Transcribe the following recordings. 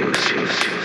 Deus.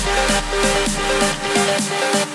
¡Suscríbete al